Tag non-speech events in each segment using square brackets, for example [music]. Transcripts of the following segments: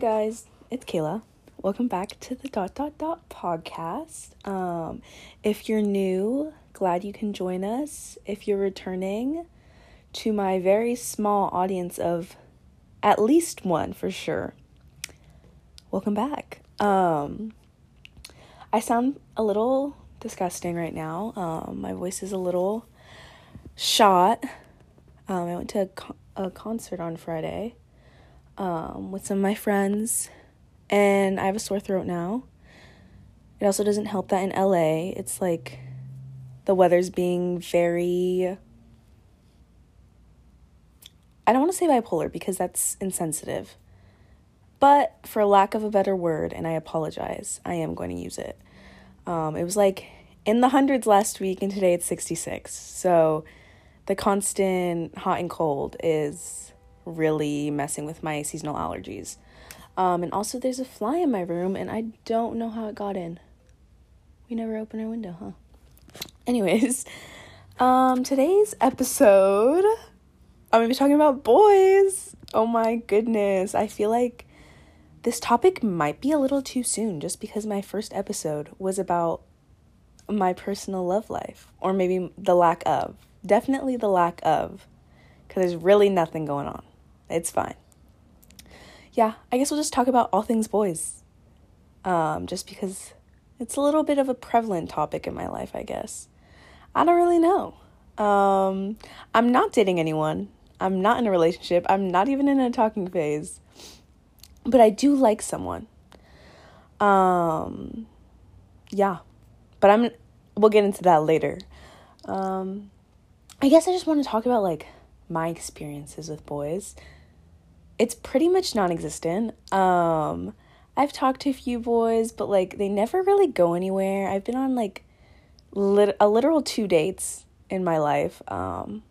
guys, it's Kayla. Welcome back to the dot dot dot podcast. Um, if you're new, glad you can join us. If you're returning to my very small audience of at least one for sure, welcome back. Um, I sound a little disgusting right now. Um, my voice is a little shot. Um, I went to a, a concert on Friday um, with some of my friends, and I have a sore throat now. It also doesn't help that in LA, it's like the weather's being very. I don't want to say bipolar because that's insensitive. But for lack of a better word, and I apologize, I am going to use it. Um, it was like in the hundreds last week, and today it's 66. So the constant hot and cold is really messing with my seasonal allergies. Um, and also, there's a fly in my room, and I don't know how it got in. We never open our window, huh? Anyways, [laughs] um, today's episode, I'm gonna be talking about boys. Oh my goodness, I feel like this topic might be a little too soon just because my first episode was about my personal love life, or maybe the lack of. Definitely the lack of, because there's really nothing going on. It's fine. Yeah, I guess we'll just talk about all things boys. Um, just because it's a little bit of a prevalent topic in my life, I guess. I don't really know. Um, I'm not dating anyone. I'm not in a relationship. I'm not even in a talking phase. But I do like someone. Um, yeah. But I'm we'll get into that later. Um, I guess I just want to talk about like my experiences with boys it's pretty much non-existent. Um, I've talked to a few boys, but like they never really go anywhere. I've been on like lit- a literal two dates in my life, um,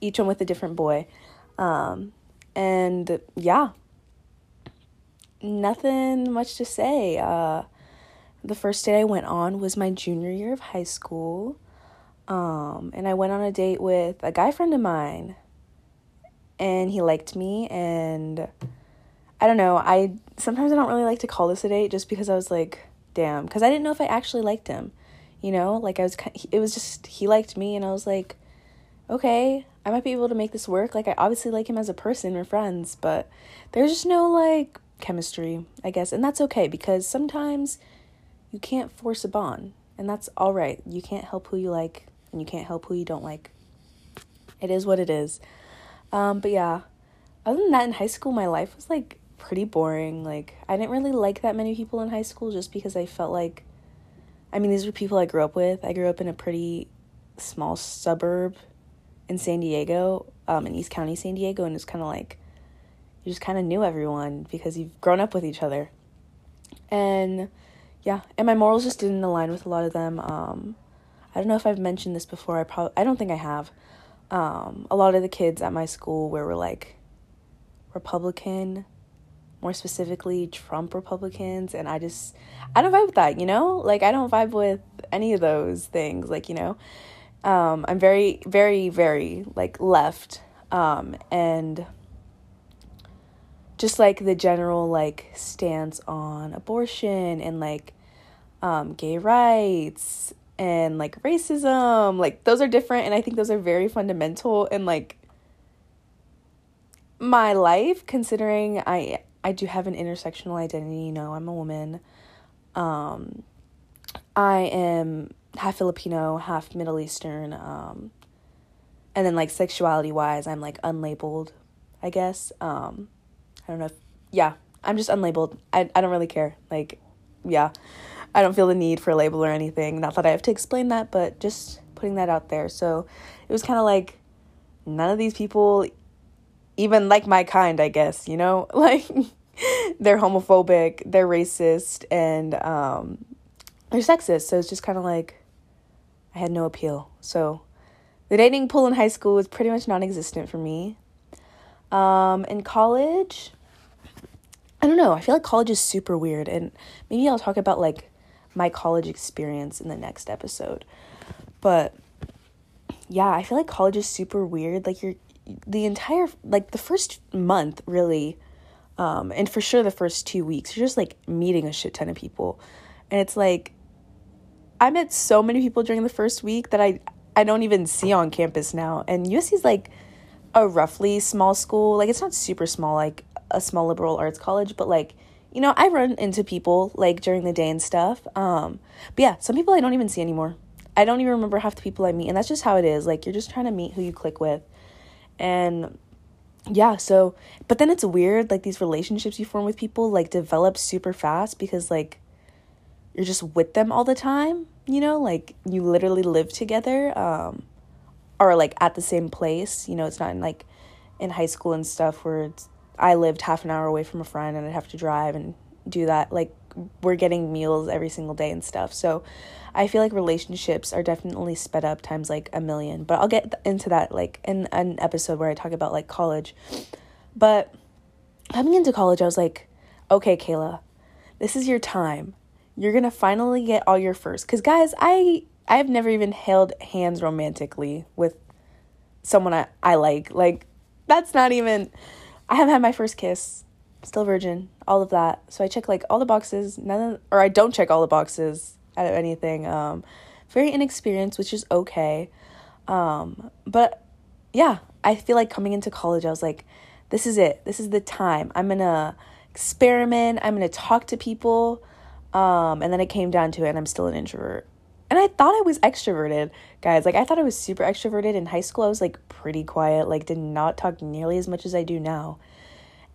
each one with a different boy. Um, and yeah, nothing much to say. Uh, the first date I went on was my junior year of high school. Um, and I went on a date with a guy friend of mine and he liked me and I don't know, I sometimes I don't really like to call this a date just because I was like, damn, cuz I didn't know if I actually liked him. You know, like I was it was just he liked me and I was like, okay, I might be able to make this work. Like I obviously like him as a person, we're friends, but there's just no like chemistry, I guess. And that's okay because sometimes you can't force a bond, and that's all right. You can't help who you like and you can't help who you don't like. It is what it is. Um, but yeah, other than that, in high school, my life was like pretty boring. Like, I didn't really like that many people in high school just because I felt like, I mean, these were people I grew up with. I grew up in a pretty small suburb in San Diego, um, in East County, San Diego, and it's kind of like you just kind of knew everyone because you've grown up with each other. And yeah, and my morals just didn't align with a lot of them. Um, I don't know if I've mentioned this before. I probably I don't think I have um, a lot of the kids at my school where were like Republican, more specifically Trump Republicans, and I just I don't vibe with that, you know? Like I don't vibe with any of those things, like, you know. Um, I'm very, very, very like left. Um, and just like the general like stance on abortion and like um, gay rights and like racism like those are different and i think those are very fundamental in like my life considering i i do have an intersectional identity you know i'm a woman. Um i am half filipino half middle eastern um and then like sexuality wise i'm like unlabeled i guess. Um i don't know if yeah i'm just unlabeled. I, I don't really care. Like yeah I don't feel the need for a label or anything. Not that I have to explain that, but just putting that out there. So it was kind of like none of these people even like my kind, I guess, you know? [laughs] Like they're homophobic, they're racist, and um, they're sexist. So it's just kind of like I had no appeal. So the dating pool in high school was pretty much non existent for me. Um, in college, I don't know. I feel like college is super weird, and maybe I'll talk about like my college experience in the next episode. But yeah, I feel like college is super weird. Like you're the entire like the first month really Um, and for sure, the first two weeks, you're just like meeting a shit ton of people. And it's like, I met so many people during the first week that I, I don't even see on campus now. And USC is like a roughly small school. Like, it's not super small, like a small liberal arts college, but like, you know, I run into people like during the day and stuff. Um, but yeah, some people I don't even see anymore. I don't even remember half the people I meet, and that's just how it is. Like, you're just trying to meet who you click with. And yeah, so, but then it's weird, like, these relationships you form with people, like, develop super fast because, like, you're just with them all the time, you know? Like, you literally live together, um, or, like, at the same place. You know, it's not in, like, in high school and stuff where it's, I lived half an hour away from a friend and I'd have to drive and do that. Like, we're getting meals every single day and stuff. So I feel like relationships are definitely sped up times like a million. But I'll get into that like in an episode where I talk about like college. But coming into college, I was like, okay, Kayla, this is your time. You're gonna finally get all your first. Cause guys, I I've never even held hands romantically with someone I, I like. Like that's not even I haven't had my first kiss still virgin, all of that. So I check like all the boxes, none of, or I don't check all the boxes out of anything. Um, very inexperienced, which is okay. Um, but yeah, I feel like coming into college, I was like, this is it. This is the time. I'm gonna experiment. I'm gonna talk to people. Um, and then it came down to it, and I'm still an introvert. And I thought I was extroverted, guys. Like I thought I was super extroverted in high school. I was like pretty quiet, like did not talk nearly as much as I do now.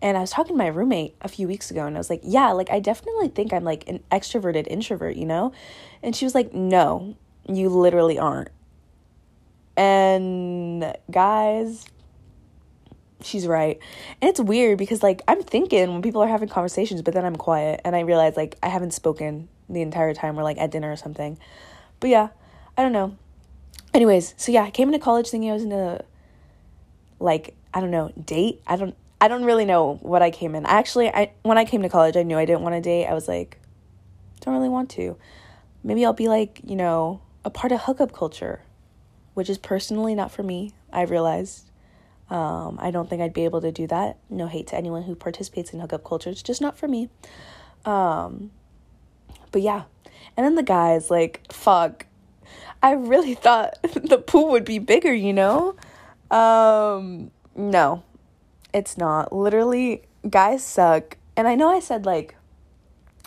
And I was talking to my roommate a few weeks ago and I was like, yeah, like I definitely think I'm like an extroverted introvert, you know? And she was like, no, you literally aren't. And guys, she's right. And it's weird because like I'm thinking when people are having conversations, but then I'm quiet and I realize like I haven't spoken the entire time we're like at dinner or something. But yeah, I don't know. Anyways, so yeah, I came into college thinking I was in a like I don't know, date. I don't I don't really know what I came in. Actually, I when I came to college, I knew I didn't want to date. I was like, don't really want to. Maybe I'll be like, you know, a part of hookup culture, which is personally not for me. I realized. Um, I don't think I'd be able to do that. No hate to anyone who participates in hookup culture. It's just not for me. Um, but yeah. And then the guys, like, fuck. I really thought [laughs] the pool would be bigger, you know? Um, no, it's not. Literally, guys suck. And I know I said like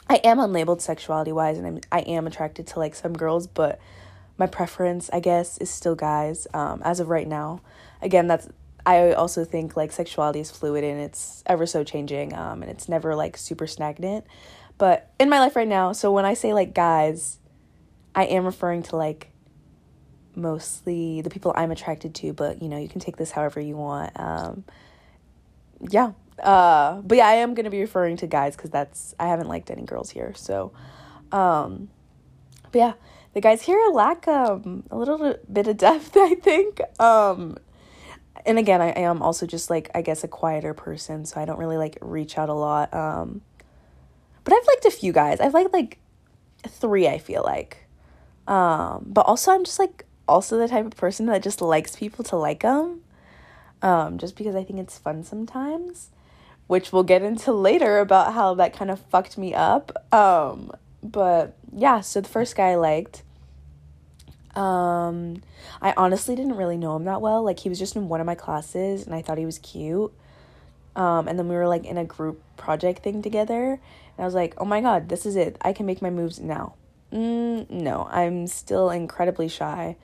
I am unlabeled sexuality wise and I'm I am attracted to like some girls, but my preference, I guess, is still guys um as of right now. Again, that's I also think like sexuality is fluid and it's ever so changing um and it's never like super stagnant. But in my life right now, so when I say like guys, I am referring to like mostly the people I'm attracted to, but you know, you can take this however you want. Um yeah. Uh, but yeah, I am gonna be referring to guys because that's I haven't liked any girls here. So, um, but yeah, the guys here lack um a little bit of depth. [laughs] I think. Um, and again, I, I am also just like I guess a quieter person, so I don't really like reach out a lot. Um, but I've liked a few guys. I've liked like three. I feel like. Um, but also I'm just like also the type of person that just likes people to like them um, just because I think it's fun sometimes, which we'll get into later about how that kind of fucked me up. Um, but yeah, so the first guy I liked, um, I honestly didn't really know him that well. Like he was just in one of my classes, and I thought he was cute. Um, and then we were like in a group project thing together, and I was like, oh my god, this is it. I can make my moves now. Mm, no, I'm still incredibly shy.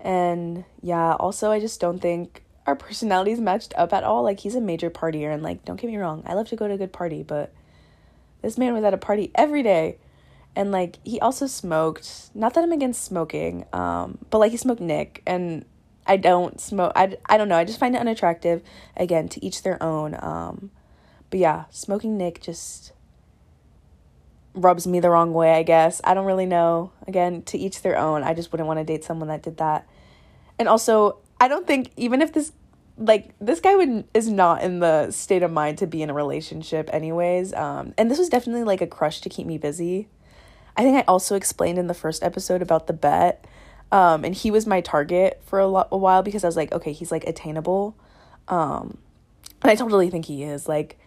And yeah, also, I just don't think our [laughs] personalities matched up at all. Like he's a major partier and like don't get me wrong, I love to go to a good party, but this man was at a party every day. And like he also smoked. Not that I'm against smoking, um, but like he smoked nic and I don't smoke. I, I don't know. I just find it unattractive. Again, to each their own. Um, but yeah, smoking nic just rubs me the wrong way, I guess. I don't really know. Again, to each their own. I just wouldn't want to date someone that did that. And also, I don't think even if this like this guy would is not in the state of mind to be in a relationship anyways. Um and this was definitely like a crush to keep me busy. I think I also explained in the first episode about the bet. Um and he was my target for a, lot, a while because I was like, okay, he's like attainable. Um and I totally think he is. Like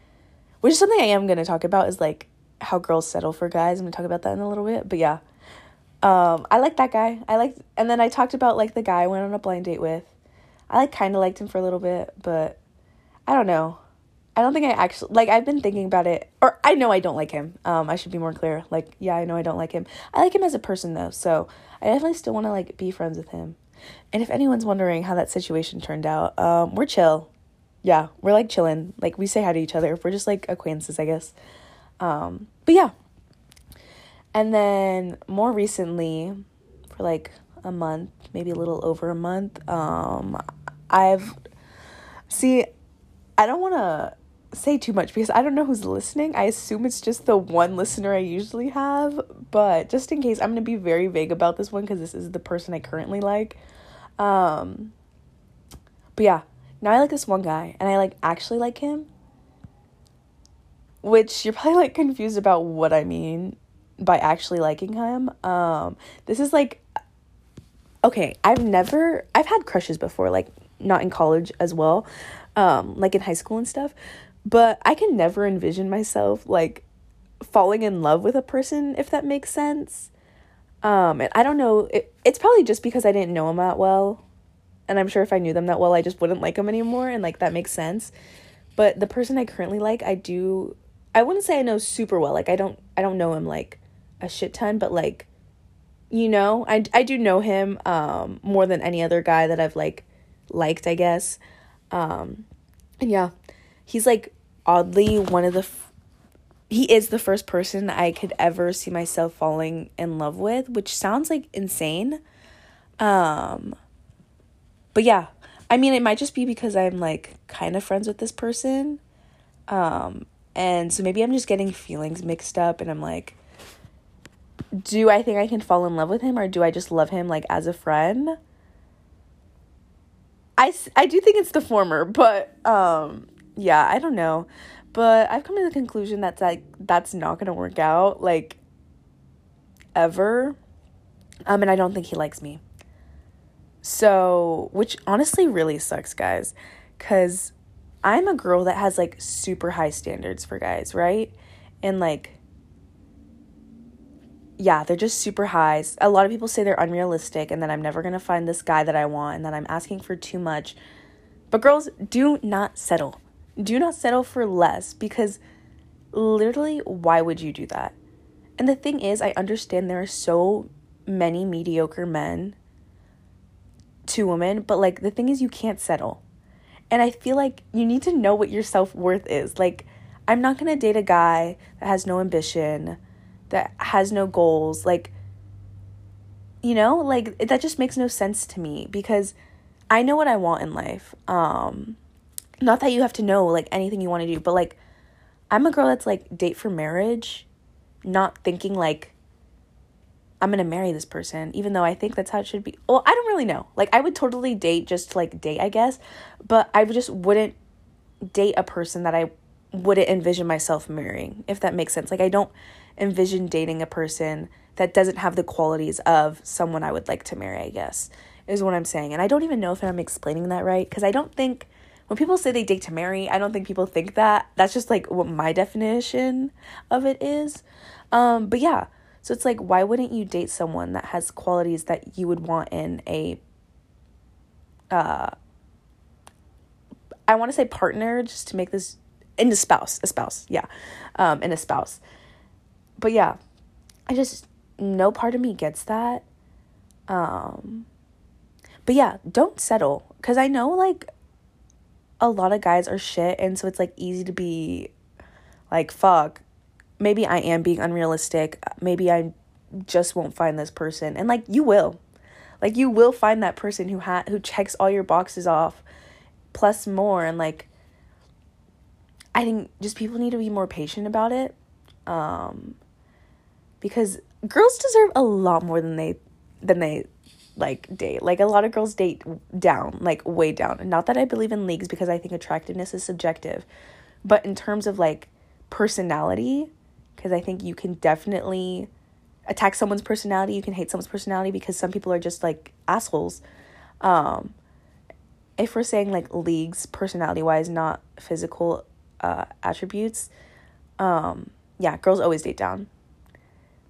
which is something I am gonna talk about is like how girls settle for guys. I'm gonna talk about that in a little bit, but yeah. Um, I like that guy. I like, and then I talked about like the guy I went on a blind date with. I like kind of liked him for a little bit, but I don't know. I don't think I actually like. I've been thinking about it, or I know I don't like him. Um, I should be more clear. Like, yeah, I know I don't like him. I like him as a person though, so I definitely still want to like be friends with him. And if anyone's wondering how that situation turned out, um, we're chill. Yeah, we're like chilling. Like we say hi to each other. We're just like acquaintances, I guess. Um, but yeah. And then more recently, for like a month, maybe a little over a month, um, I've see. I don't want to say too much because I don't know who's listening. I assume it's just the one listener I usually have, but just in case, I'm to be very vague about this one because this is the person I currently like. Um but yeah, now I like this one guy and I like actually like him. Which you're probably like confused about what I mean by actually liking him. Um this is like okay, I've never I've had crushes before, like not in college as well. Um like in high school and stuff. But I can never envision myself like falling in love with a person if that makes sense. Um, and I don't know, it, it's probably just because I didn't know him that well. And I'm sure if I knew them that well, I just wouldn't like them anymore. And like that makes sense. But the person I currently like, I do, I wouldn't say I know super well. Like I don't, I don't know him like a shit ton, but like, you know, I, I do know him um, more than any other guy that I've like liked, I guess. Um, and yeah, he's like oddly one of the he is the first person I could ever see myself falling in love with, which sounds like insane. Um but yeah, I mean it might just be because I'm like kind of friends with this person. Um and so maybe I'm just getting feelings mixed up and I'm like do I think I can fall in love with him or do I just love him like as a friend? I, I do think it's the former, but um yeah, I don't know. But I've come to the conclusion that's like that's not gonna work out, like ever. Um, and I don't think he likes me. So, which honestly really sucks, guys, because I'm a girl that has like super high standards for guys, right? And like, yeah, they're just super high. A lot of people say they're unrealistic and that I'm never gonna find this guy that I want and that I'm asking for too much. But girls, do not settle do not settle for less because literally, why would you do that? And the thing is, I understand there are so many mediocre men to women, but like the thing is, you can't settle. And I feel like you need to know what your self worth is. Like, I'm not gonna date a guy that has no ambition, that has no goals. Like, you know, like that just makes no sense to me because I know what I want in life. Um, not that you have to know like anything you want to do, but like I'm a girl that's like date for marriage, not thinking like I'm gonna marry this person, even though I think that's how it should be. Well, I don't really know. Like I would totally date just like date, I guess, but I just wouldn't date a person that I wouldn't envision myself marrying, if that makes sense. Like I don't envision dating a person that doesn't have the qualities of someone I would like to marry, I guess, is what I'm saying. And I don't even know if I'm explaining that right, because I don't think when people say they date to marry, I don't think people think that. That's just like what my definition of it is. Um, but yeah, so it's like, why wouldn't you date someone that has qualities that you would want in a, uh, I want to say partner just to make this in a spouse, a spouse, yeah, um, in a spouse. But yeah, I just no part of me gets that. Um, but yeah, don't settle because I know like a lot of guys are shit and so it's like easy to be like fuck maybe i am being unrealistic. Maybe i just won't find this person. And like you will. Like you will find that person who ha- who checks all your boxes off plus more. And like i think just people need to be more patient about it um because girls deserve a lot more than they than they like date. Like a lot of girls date down, like way down. Not that I believe in leagues because I think attractiveness is subjective, but in terms of like personality, because I think you can definitely attack someone's personality, you can hate someone's personality because some people are just like assholes. Um if we're saying like leagues personality wise, not physical uh attributes, Um, yeah, girls always date down.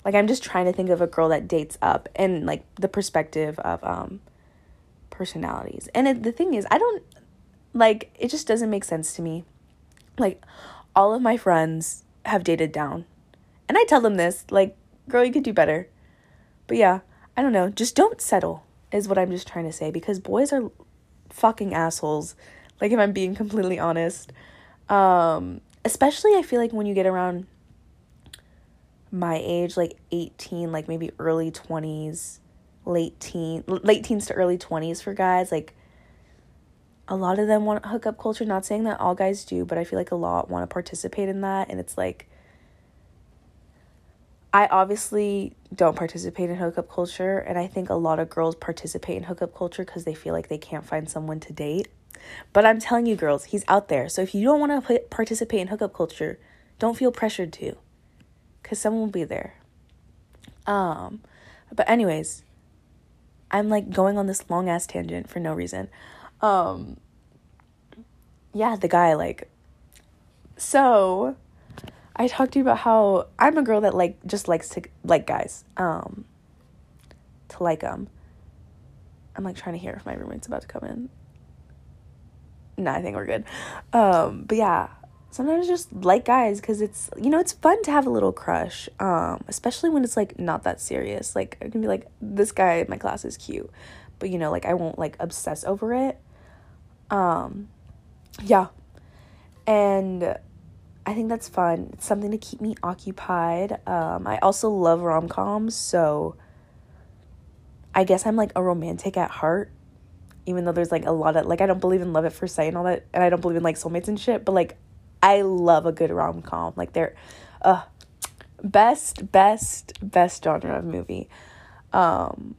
Like I'm just trying to think of a girl that dates up and like the perspective of um personalities. And it, the thing is, I don't like it just doesn't make sense to me. Like all of my friends have dated down. And I tell them this, like, girl, you could do better. But yeah, I don't know, just don't settle is what I'm just trying to say because boys are fucking assholes. Like if I'm being completely honest. Um especially I feel like when you get around my age like 18, like maybe early 20s, late teen late teens to early 20s for guys like a lot of them want hookup culture not saying that all guys do but i feel like a lot want to participate in that and it's like i obviously don't participate in hookup culture and i think a lot of girls participate in hookup culture because they feel like they can't find someone to date. But i'm telling you girls he's out there. So if you don't want to participate in hookup culture don't feel pressured to because someone will be there. Um but anyways I'm like going on this long ass tangent for no reason. Um yeah, the guy like so I talked to you about how I'm a girl that like just likes to like guys. Um to like them. I'm like trying to hear if my roommate's about to come in. No, I think we're good. Um but yeah, sometimes just like guys because it's you know it's fun to have a little crush um especially when it's like not that serious like i can be like this guy in my class is cute but you know like i won't like obsess over it um yeah and i think that's fun it's something to keep me occupied um i also love rom-coms so i guess i'm like a romantic at heart even though there's like a lot of like i don't believe in love at first sight and all that and i don't believe in like soulmates and shit but like I love a good rom com. Like they're, uh, best, best, best genre of movie. Um,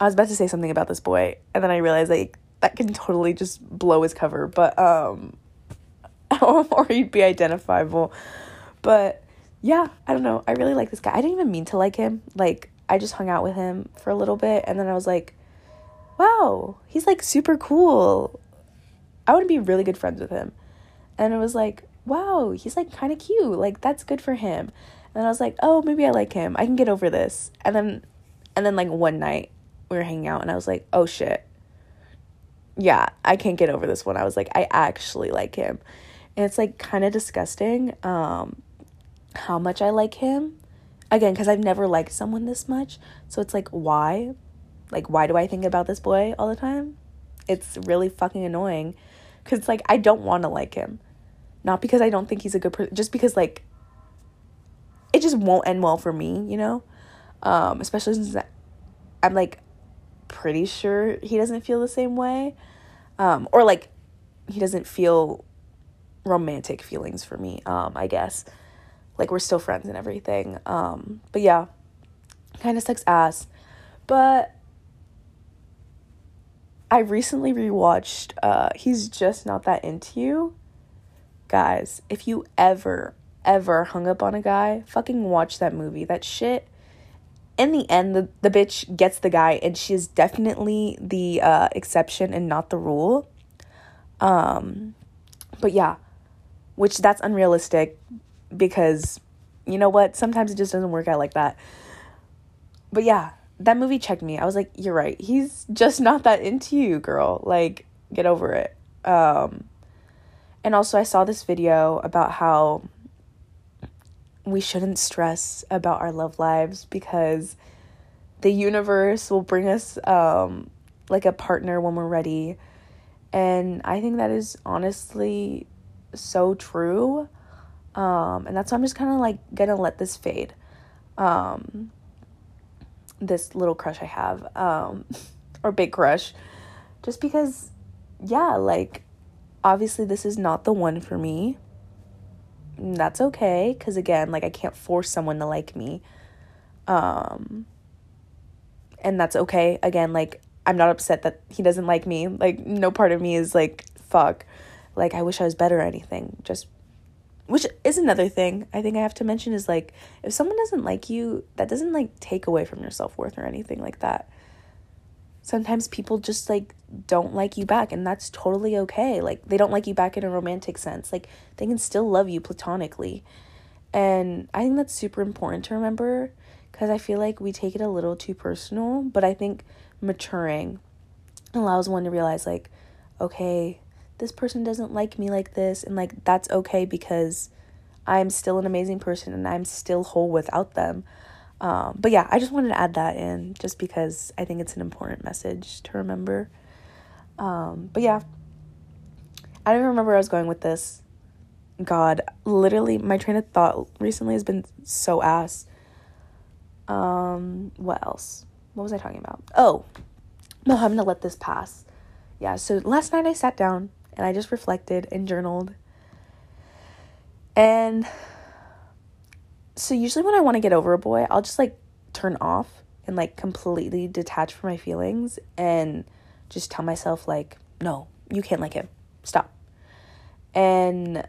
I was about to say something about this boy, and then I realized like that can totally just blow his cover, but um, [laughs] or he'd be identifiable. But yeah, I don't know. I really like this guy. I didn't even mean to like him. Like I just hung out with him for a little bit, and then I was like, wow, he's like super cool. I want to be really good friends with him and it was like wow he's like kind of cute like that's good for him and i was like oh maybe i like him i can get over this and then and then like one night we were hanging out and i was like oh shit yeah i can't get over this one i was like i actually like him and it's like kind of disgusting um how much i like him. Again because i've never liked someone this much. So it's like why? Like why do i think about this boy all the time? It's really fucking annoying. Because like i don't want to like him. Not because I don't think he's a good person, just because like it just won't end well for me, you know? Um, especially since I'm like pretty sure he doesn't feel the same way. Um, or like he doesn't feel romantic feelings for me, um, I guess. Like we're still friends and everything. Um, but yeah, kind of sucks ass. But I recently rewatched uh He's Just Not That Into You guys, if you ever, ever hung up on a guy, fucking watch that movie. That shit. In the end, the, the bitch gets the guy, and she is definitely the uh, exception and not the rule. Um, but yeah, which that's unrealistic because you know what? Sometimes it just doesn't work out like that. But yeah, that movie checked me. I was like, you're right. He's just not that into you, girl. Like, get over it. Um, and also, I saw this video about how we shouldn't stress about our love lives because the universe will bring us um, like a partner when we're ready. And I think that is honestly so true. Um, and that's why I'm just kind of like gonna let this fade. Um, this little crush I have, um, [laughs] or big crush, just because, yeah, like obviously this is not the one for me. That's okay cuz again, like I can't force someone to like me. Um and that's okay. Again, like I'm not upset that he doesn't like me. Like no part of me is like fuck. Like I wish I was better or anything. Just which is another thing I think I have to mention is like if someone doesn't like you, that doesn't like take away from your self-worth or anything like that. sometimes people just like don't like you back and that's totally okay. Like they don't like you back in a romantic sense. Like they can still love you platonically. And I think that's super important to remember because I feel like we take it a little too personal, but I think maturing allows one to realize like okay, this person doesn't like me like this and like that's okay because I'm still an amazing person and I'm still whole without them. Um, but yeah, I just wanted to add that in just because I think it's an important message to remember. Um, but yeah, I don't even remember where I was going with this. God, literally, my train of thought recently has been so ass. Um, what else? What was I talking about? Oh, no, I'm gonna let this pass. Yeah, so last night I sat down and I just reflected and journaled. And so usually when I want to get over a boy, I'll just like turn off and like completely detach from my feelings and just tell myself like, no, you can't like him. Stop. And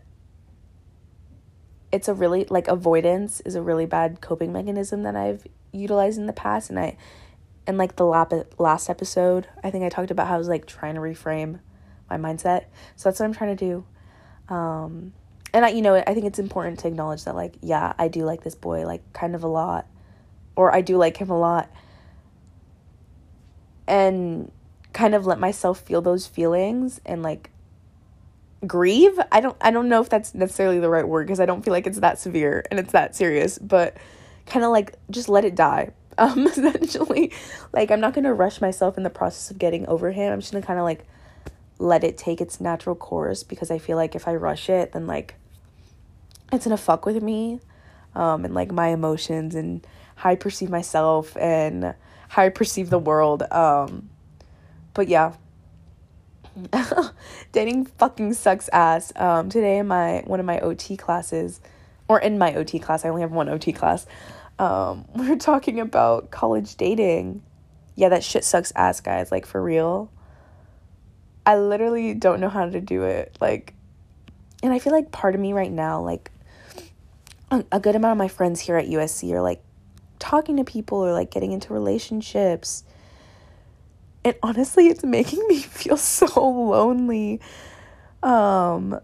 it's a really like avoidance is a really bad coping mechanism that I've utilized in the past and I and like the lap- last episode, I think I talked about how I was like trying to reframe my mindset. So that's what I'm trying to do. Um and I, you know, I think it's important to acknowledge that, like, yeah, I do like this boy, like, kind of a lot, or I do like him a lot, and kind of let myself feel those feelings and like grieve. I don't, I don't know if that's necessarily the right word because I don't feel like it's that severe and it's that serious, but kind of like just let it die. [laughs] Um, [laughs] essentially, like I'm not gonna rush myself in the process of getting over him. I'm just gonna kind of like let it take its natural course because I feel like if I rush it, then like it's gonna fuck with me um, and like my emotions and how I perceive myself and how I perceive the world. Um, but yeah, [laughs] dating fucking sucks ass. Um, today in my one of my OT classes, or in my OT class, I only have one OT class. Um, [laughs] we are talking about college dating. Yeah, that shit sucks ass, guys. Like for real. I literally don't know how to do it. Like, and I feel like part of me right now, like, a good amount of my friends here at USC are like talking to people or like getting into relationships. And honestly, it's making me [laughs] feel so lonely. Um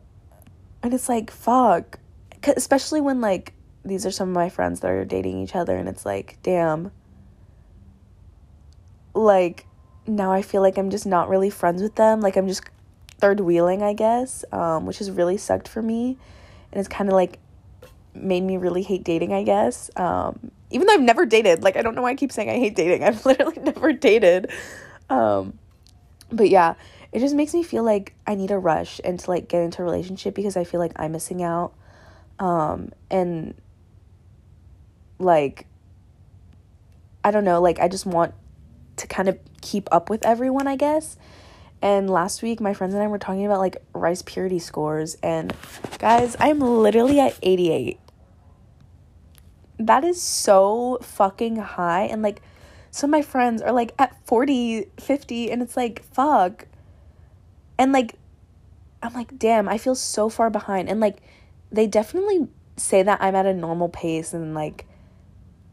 and it's like fuck. Especially when like these are some of my friends that are dating each other and it's like, damn. Like now I feel like I'm just not really friends with them. Like I'm just third wheeling, I guess, um, which has really sucked for me. And it's kind of like made me really hate dating, I guess. Um, even though I've never dated, like I don't know why I keep saying I hate dating. [laughs] I've literally never dated. Um, but yeah, it just makes me feel like I need a rush and to like get into a relationship because I feel like I'm missing out. Um, and like I don't know, like I just want to kind of keep up with everyone, I guess. And last week, my friends and I were talking about like rice purity scores. And guys, I'm literally at 88 that is so fucking high. And like some of my friends are like at 40 50 and it's like fuck. And like i'm like damn i feel so far behind. And like they definitely say that i'm at a normal pace and like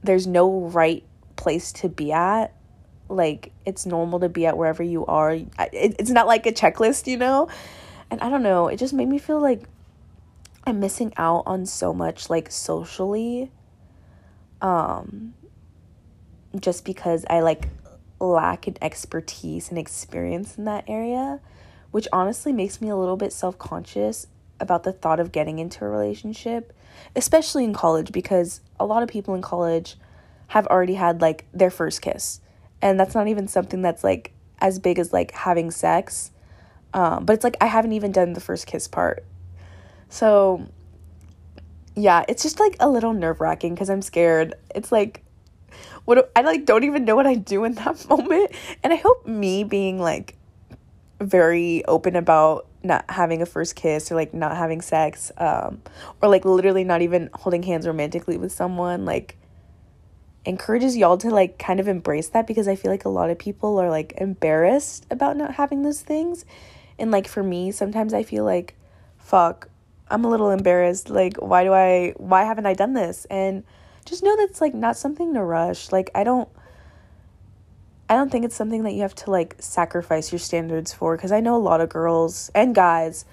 there's no right place to be at like it's normal to be at wherever you are it, it's not like a checklist you know and i don't know it just made me feel like i'm missing out on so much like socially um just because I like lack an expertise and experience in that area, which honestly makes me a little bit self-conscious about the thought of getting into a relationship, especially in college because a lot of people in college have already had like their first kiss. And that's not even something that's like as big as like having sex. Um, but it's like I haven't even done the first kiss part. So yeah, it's just like a little nerve wracking because I'm scared. It's like, what I like don't even know what I do in that [laughs] moment. And I hope me being like very open about not having a first kiss or like not having sex, um, or like literally not even holding hands romantically with someone, like encourages y'all to like kind of embrace that because I feel like a lot of people are like embarrassed about not having those things. And like for me, sometimes I feel like, fuck, I'm a little embarrassed. Like, why do I, why haven't I done this? And just know that's like not something to rush. Like, I don't, I don't think it's something that you have to like sacrifice your standards for because I know a lot of girls and guys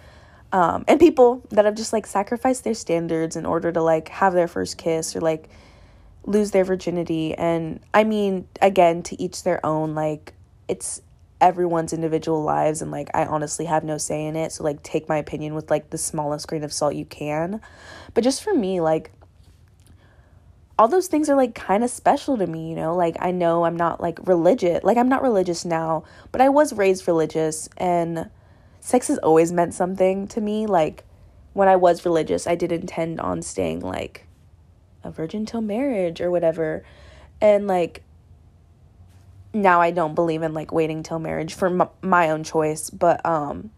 um, and people that have just like sacrificed their standards in order to like have their first kiss or like lose their virginity. And I mean, again, to each their own, like it's everyone's individual lives and like I honestly have no say in it. So like take my opinion with like the smallest grain of salt you can. But just for me, like all those things are like kind of special to me, you know? Like I know I'm not like religious. Like I'm not religious now, but I was raised religious and sex has always meant something to me. Like when I was religious, I did intend on staying like a virgin till marriage or whatever. And like now I don't believe in like waiting till marriage for m- my own choice, but um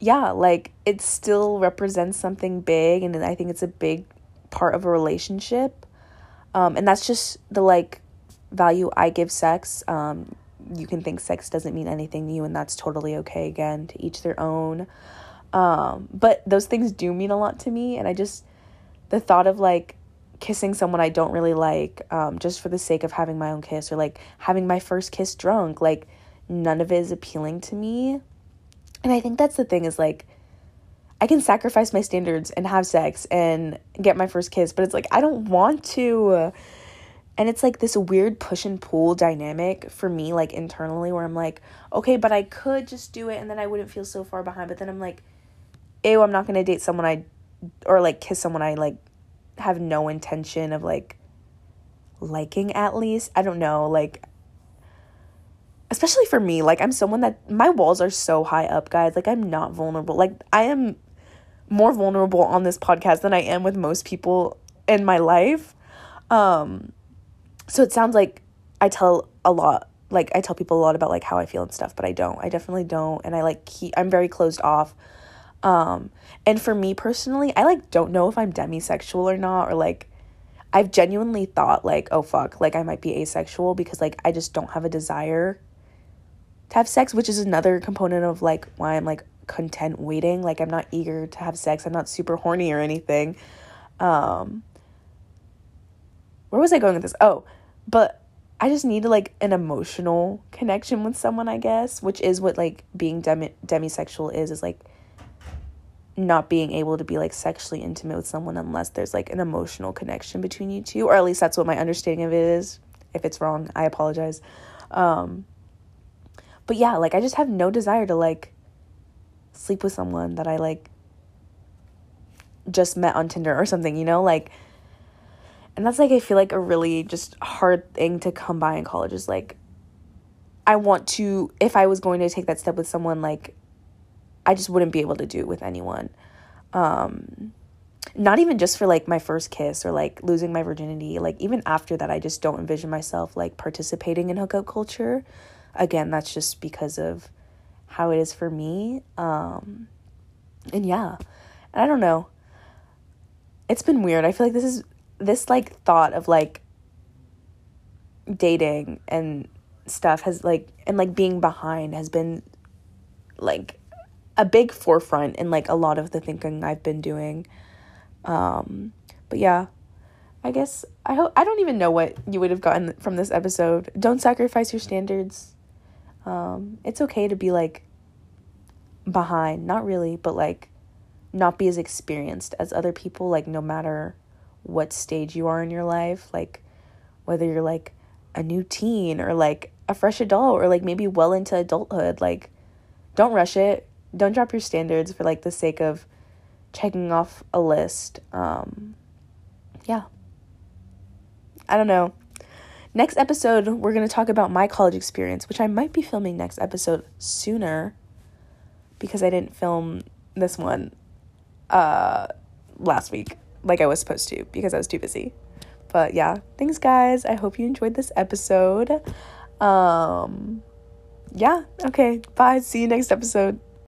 yeah, like it still represents something big and I think it's a big part of a relationship. Um and that's just the like value I give sex. Um you can think sex doesn't mean anything to you and that's totally okay again to each their own. Um but those things do mean a lot to me and I just the thought of like kissing someone I don't really like um, just for the sake of having my own kiss or like having my first kiss drunk. Like, none of it is appealing to me. And I think that's the thing is like, I can sacrifice my standards and have sex and get my first kiss, but it's like, I don't want to. And it's like this weird push and pull dynamic for me, like internally, where I'm like, okay, but I could just do it and then I wouldn't feel so far behind. But then I'm like, ew, I'm not gonna date someone I, or like kiss someone I like have no intention of like liking at least. I don't know, like especially for me, like I'm someone that my walls are so high up, guys. Like I'm not vulnerable. Like I am more vulnerable on this podcast than I am with most people in my life. Um so it sounds like I tell a lot like I tell people a lot about like how I feel and stuff, but I don't. I definitely don't and I like keep I'm very closed off um, and for me personally, I like don't know if I'm demisexual or not, or like I've genuinely thought like, oh fuck, like I might be asexual because like I just don't have a desire to have sex, which is another component of like why I'm like content waiting. Like I'm not eager to have sex. I'm not super horny or anything. Um where was I going with this? Oh, but I just need like an emotional connection with someone, I guess, which is what like being demi- demisexual is is like not being able to be like sexually intimate with someone unless there's like an emotional connection between you two or at least that's what my understanding of it is. If it's wrong i apologize. Um but yeah like i just have no desire to like sleep with someone that i like just met on tinder or something you know? Like and that's like i feel like a really just hard thing to come by in college is like i want to if i was going to take that step with someone like I just wouldn't be able to do it with anyone. Um, not even just for like my first kiss or like losing my virginity. Like even after that, I just don't envision myself like participating in hookup culture. Again, that's just because of how it is for me. Um, and yeah, and I don't know. It's been weird. I feel like this is this like thought of like dating and stuff has like and like being behind has been like a big forefront in like a lot of the thinking I've been doing. Um, but yeah, I guess I hope I don't even know what you would have gotten from this episode. Don't sacrifice your standards. Um, it's okay to be like behind, not really, but like not be as experienced as other people like no matter what stage you are in your life, like whether you're like a new teen or like a fresh adult or like maybe well into adulthood, like don't rush it don't drop your standards for like the sake of checking off a list. Um, yeah. I don't know. Next episode, we're going to talk about my college experience, which I might be filming next episode sooner because I didn't film this one uh, last week like I was supposed to because I was too busy. But yeah, thanks guys. I hope you enjoyed this episode. Um yeah, okay. Bye. See you next episode.